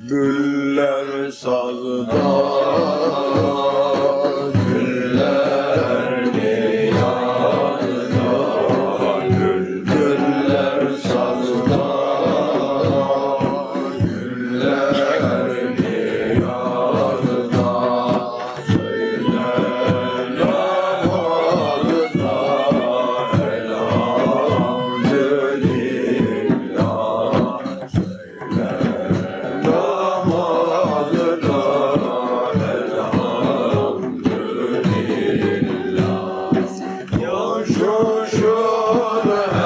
Bülbüller sazda Sure.